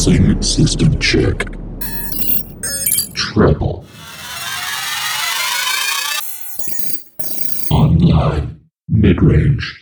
System check. Treble. Online. Mid-range. Online.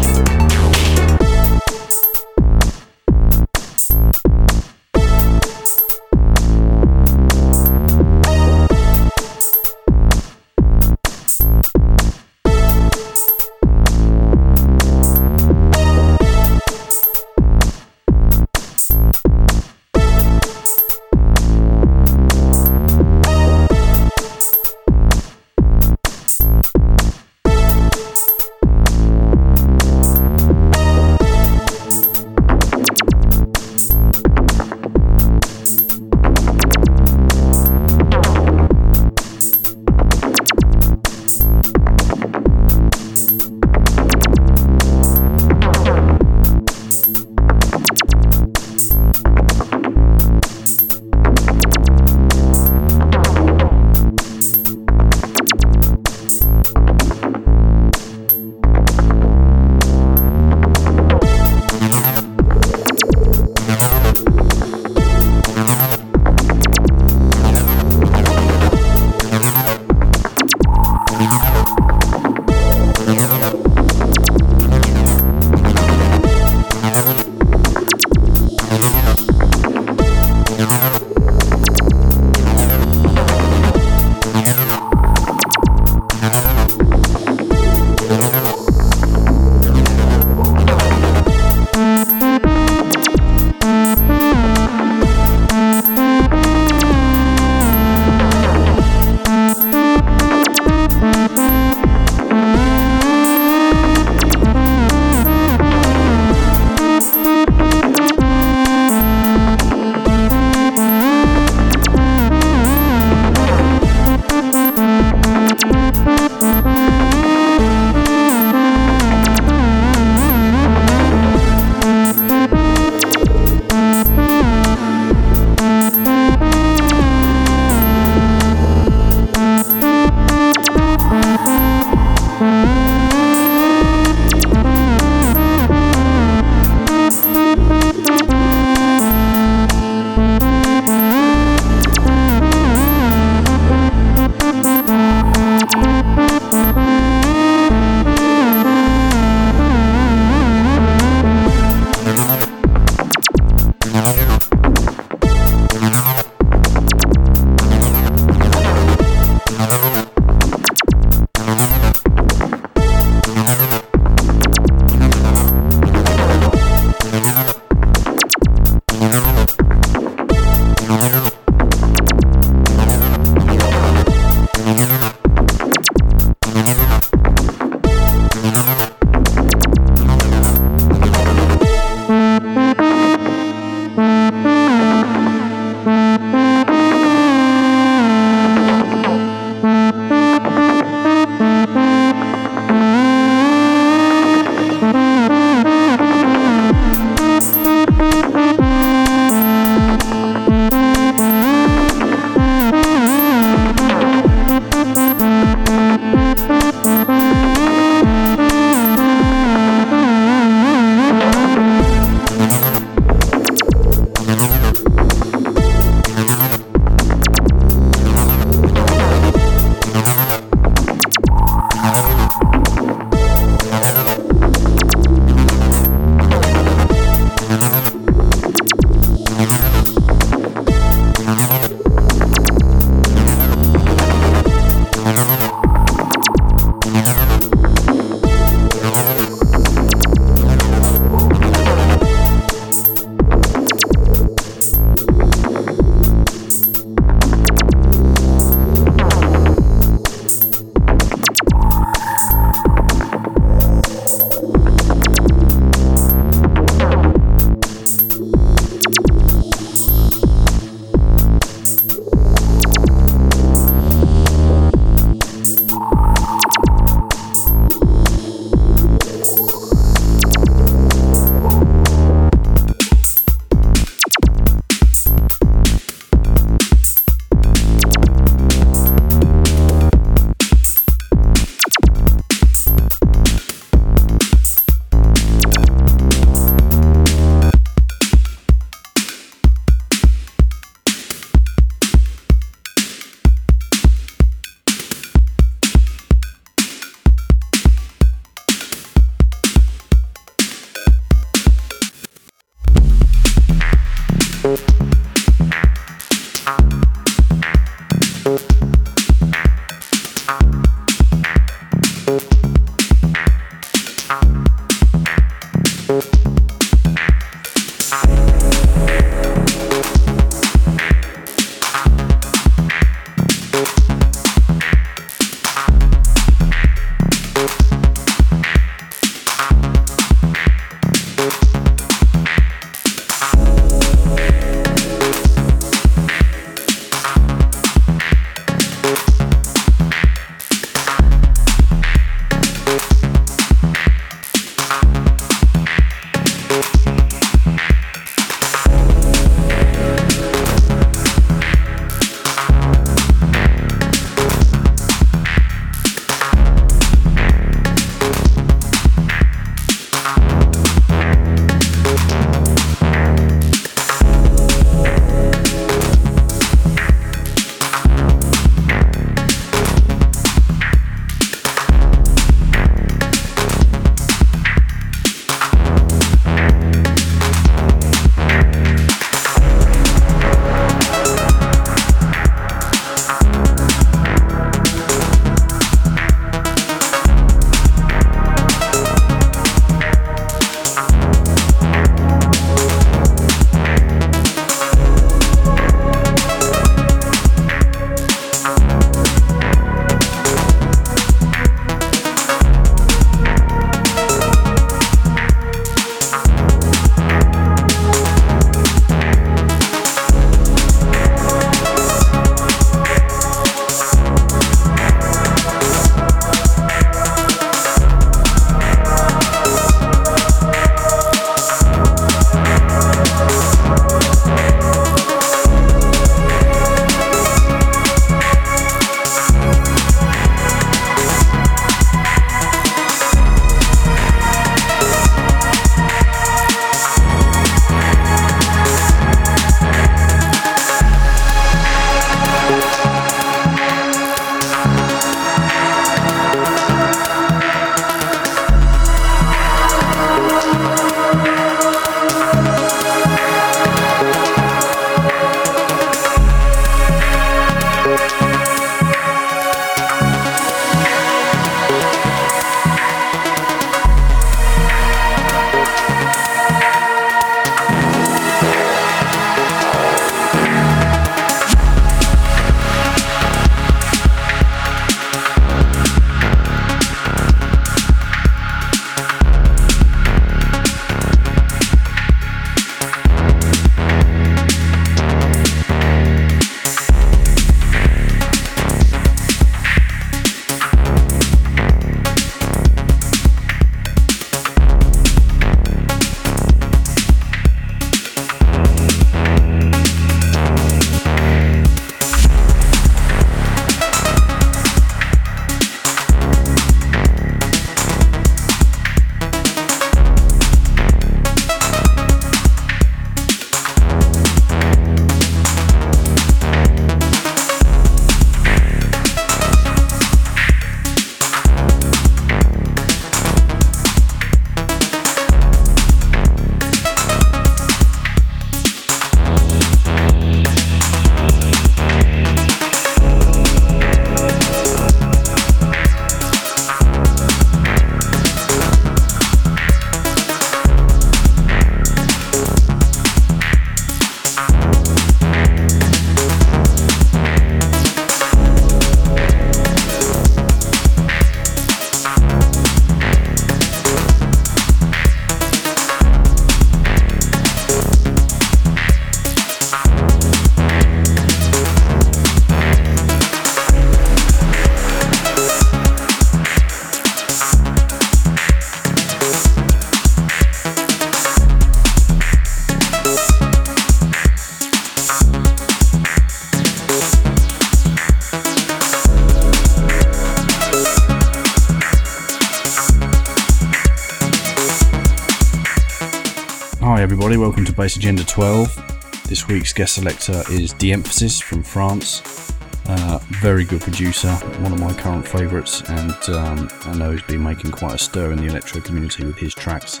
Agenda 12. This week's guest selector is De-Emphasis from France. Uh, very good producer, one of my current favourites, and um, I know he's been making quite a stir in the electro community with his tracks.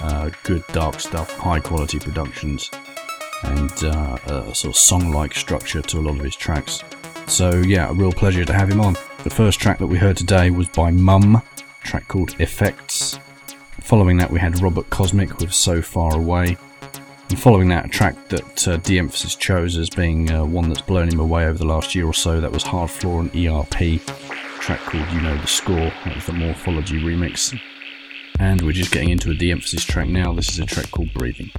Uh, good dark stuff, high quality productions, and uh, a sort of song like structure to a lot of his tracks. So, yeah, a real pleasure to have him on. The first track that we heard today was by Mum, track called Effects. Following that, we had Robert Cosmic with So Far Away. Following that, a track that uh, De-Emphasis chose as being uh, one that's blown him away over the last year or so, that was Hardfloor and ERP, track called You Know the Score. That was the Morphology remix. And we're just getting into a De-Emphasis track now. This is a track called Breathing.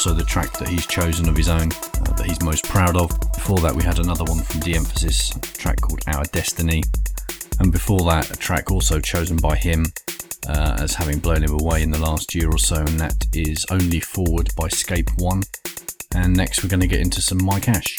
Also the track that he's chosen of his own uh, that he's most proud of. Before that, we had another one from De Emphasis, a track called Our Destiny. And before that, a track also chosen by him uh, as having blown him away in the last year or so, and that is Only Forward by Scape One. And next, we're going to get into some Mike Ash.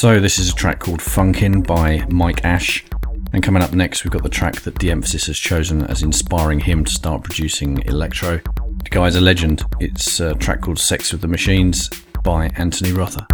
So, this is a track called Funkin' by Mike Ash. And coming up next, we've got the track that De Emphasis has chosen as inspiring him to start producing electro. The guy's a legend. It's a track called Sex with the Machines by Anthony Rother.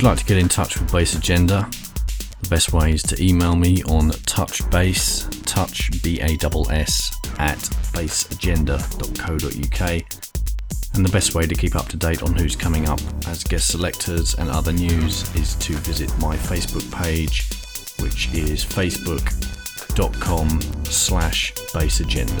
You'd like to get in touch with Bass Agenda, the best way is to email me on touchbass, touch B-A-S-S, at bassagenda.co.uk. And the best way to keep up to date on who's coming up as guest selectors and other news is to visit my Facebook page, which is facebook.com slash bassagenda.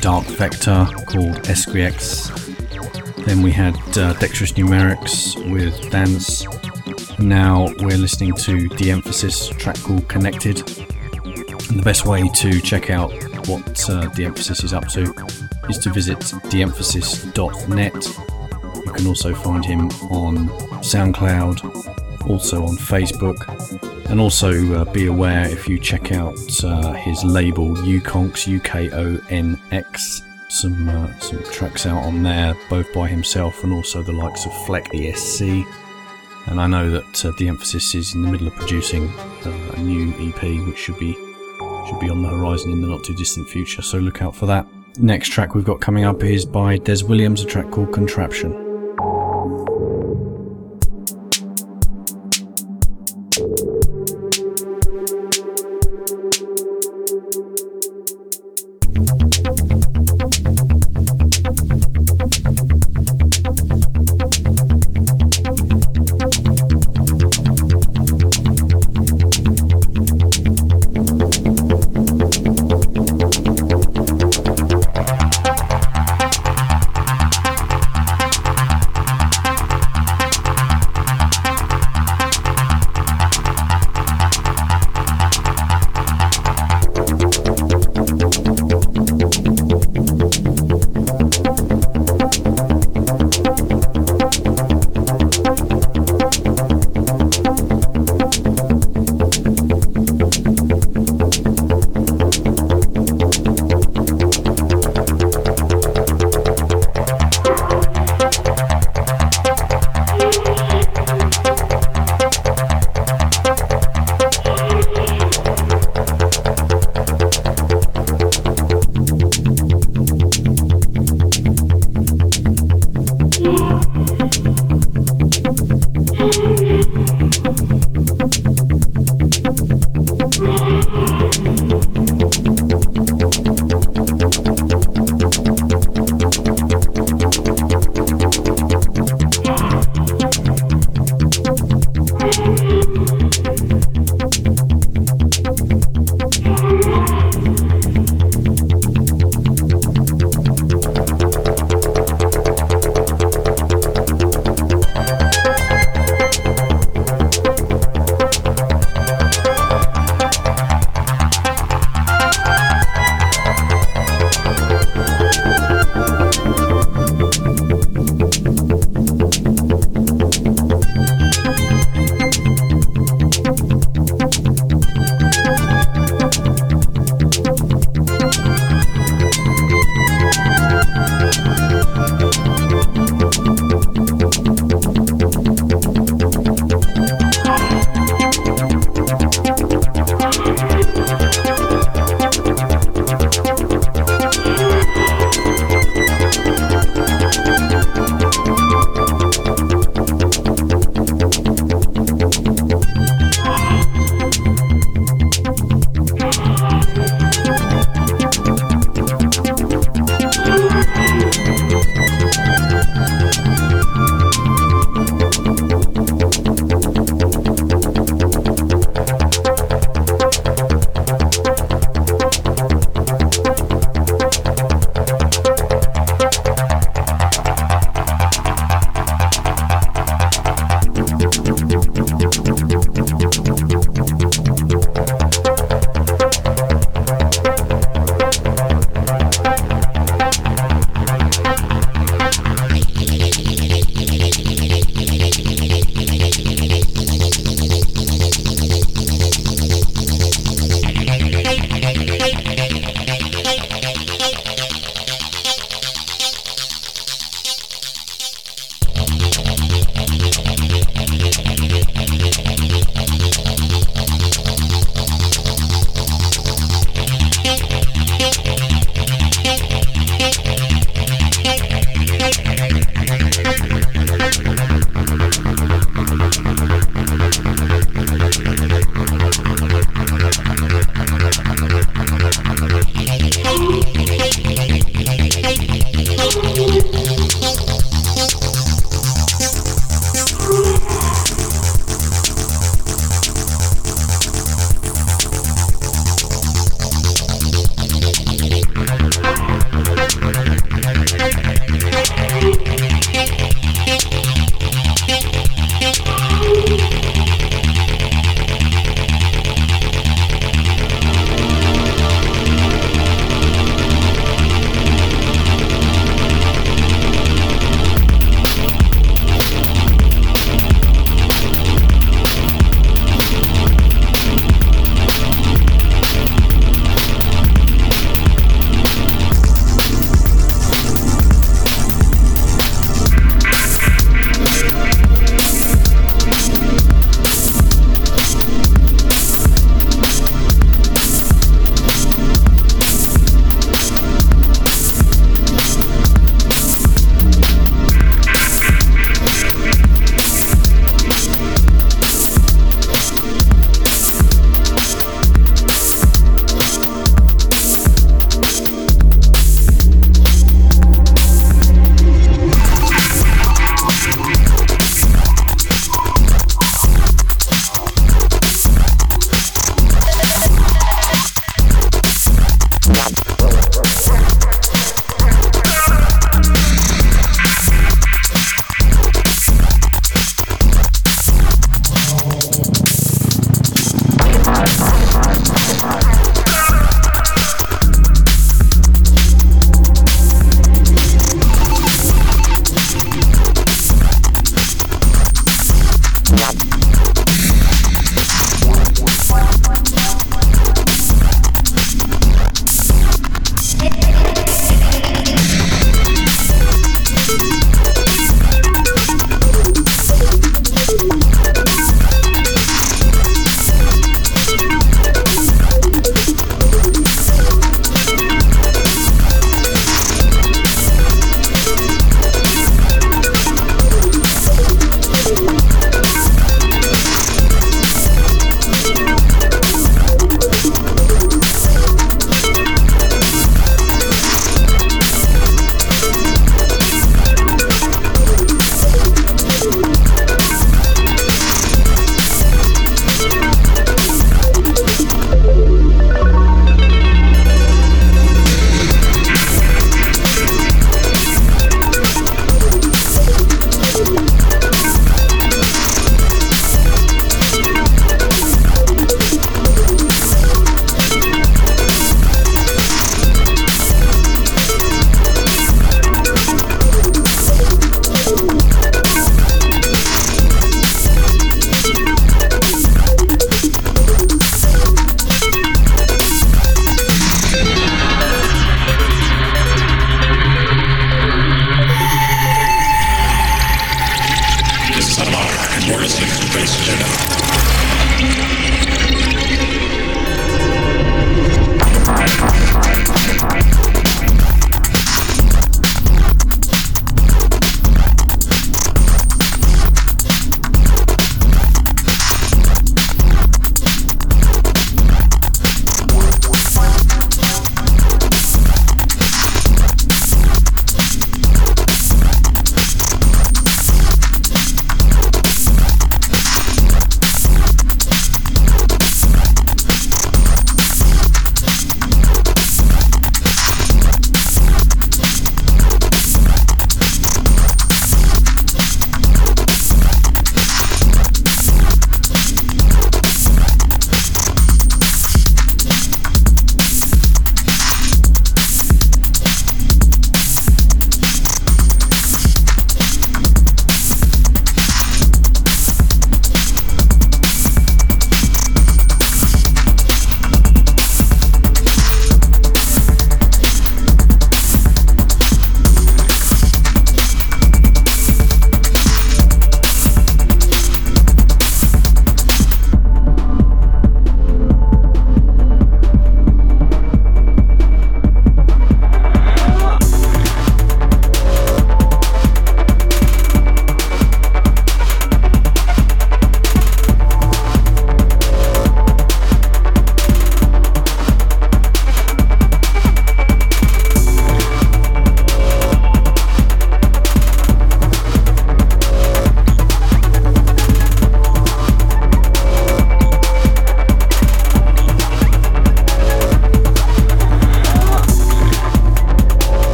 Dark Vector called SQX. Then we had uh, Dexterous Numerics with Dance. Now we're listening to De Emphasis, track called Connected. And the best way to check out what uh, Emphasis is up to is to visit deemphasis.net. You can also find him on SoundCloud, also on Facebook, and also uh, be aware if you check out uh, his label Ukonx, U K O N X, some uh, some tracks out on there, both by himself and also the likes of Fleck ESC. And I know that uh, the emphasis is in the middle of producing uh, a new EP, which should be should be on the horizon in the not too distant future. So look out for that. Next track we've got coming up is by Des Williams, a track called Contraption.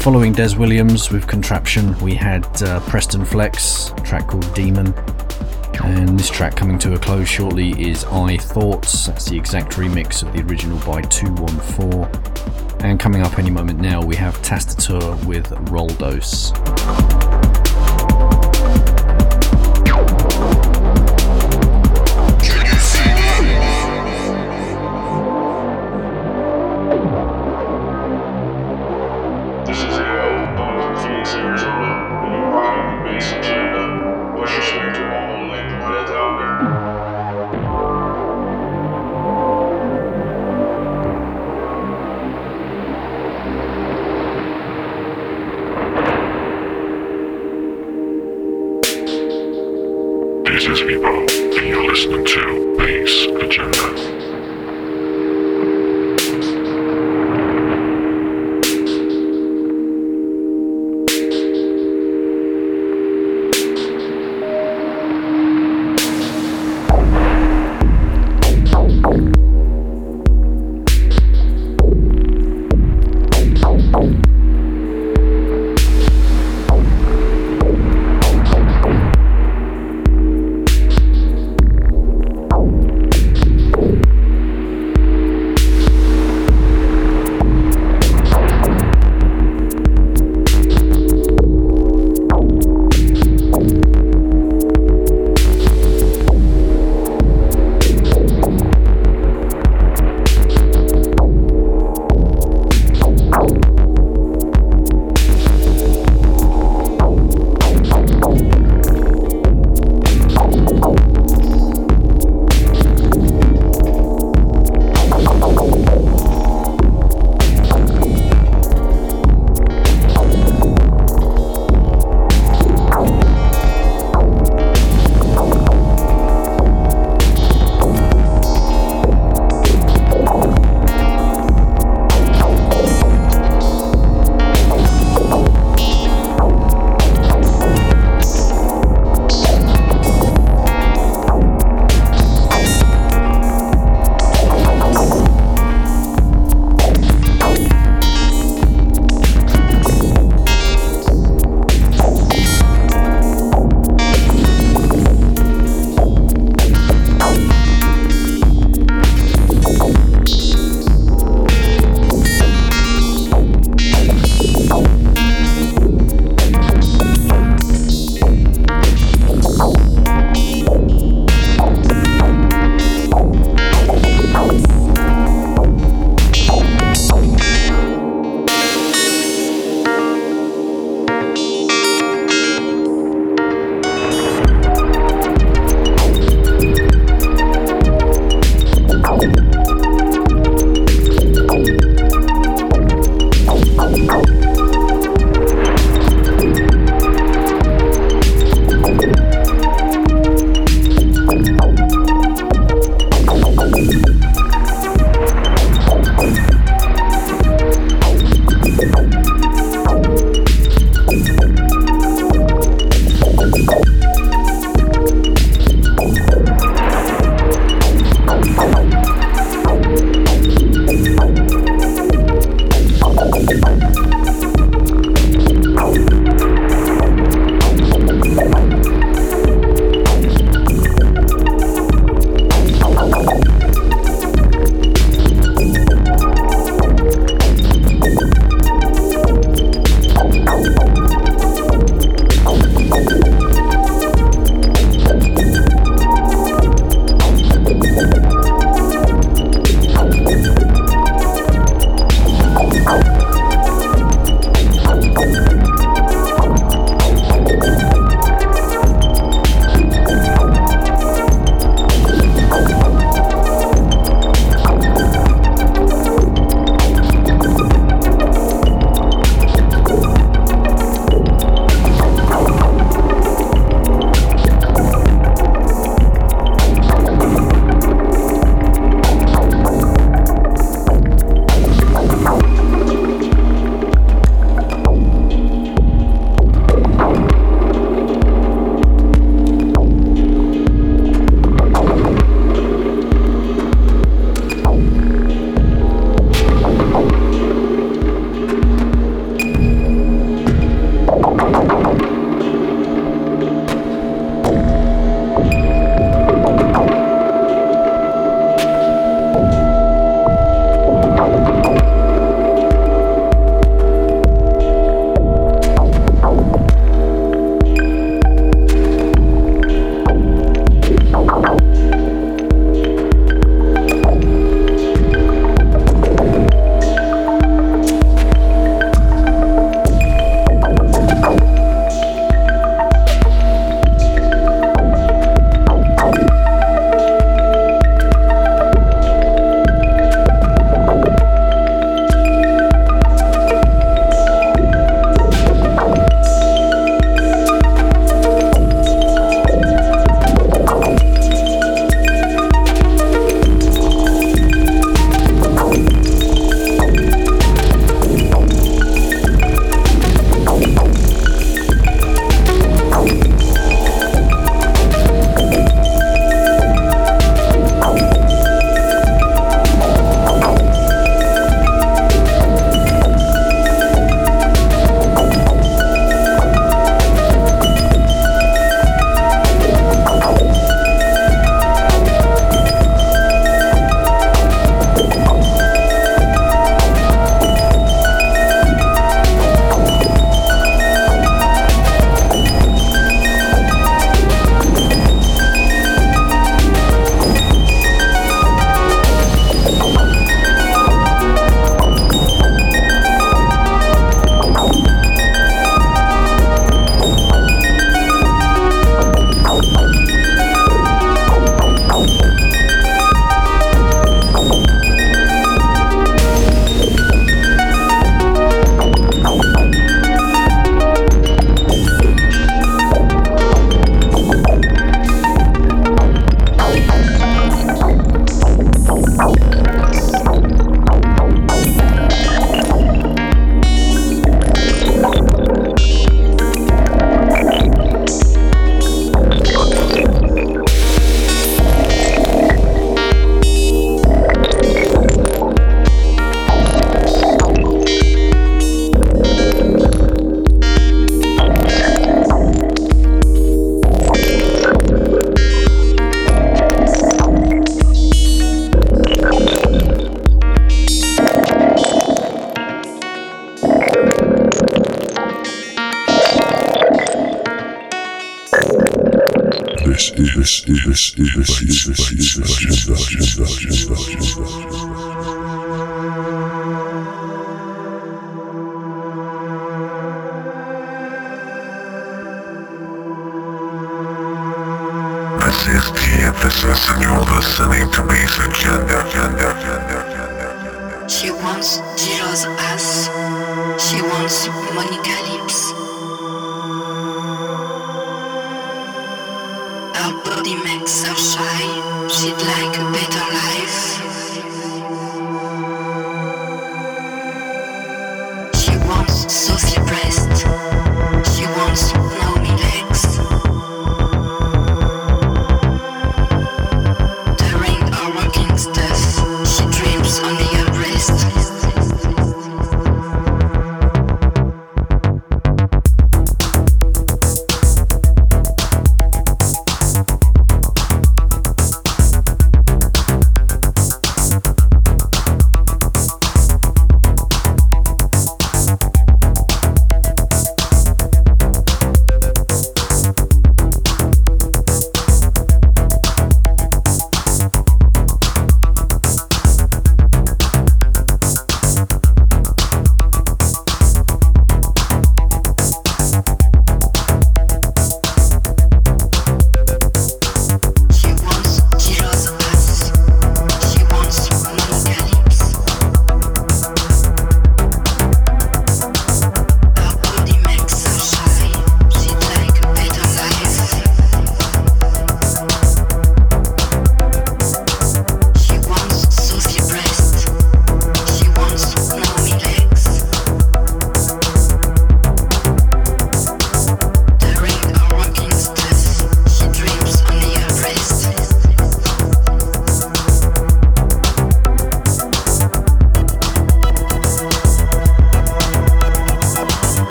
Following Des Williams with Contraption, we had uh, Preston Flex, track called Demon. And this track coming to a close shortly is I Thoughts. That's the exact remix of the original by 214. And coming up any moment now, we have Tastatur with Roldos.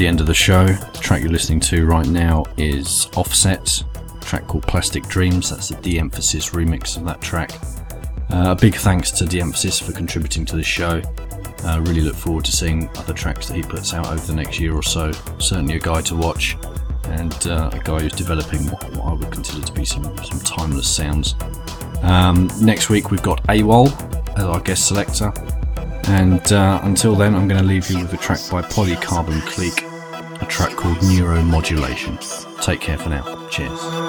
The end of the show, the track you're listening to right now is Offset, track called Plastic Dreams. That's the De Emphasis remix of that track. Uh, a big thanks to De Emphasis for contributing to this show. Uh, really look forward to seeing other tracks that he puts out over the next year or so. Certainly a guy to watch and uh, a guy who's developing what, what I would consider to be some, some timeless sounds. Um, next week we've got AWOL as our guest selector. And uh, until then, I'm going to leave you with a track by Polycarbon Clique, called Neuromodulation. Take care for now. Cheers.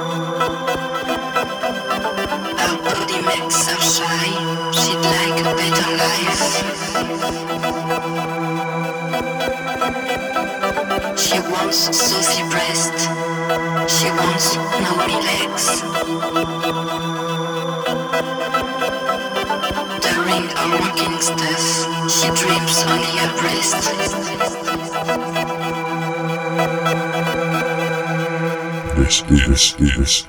Is this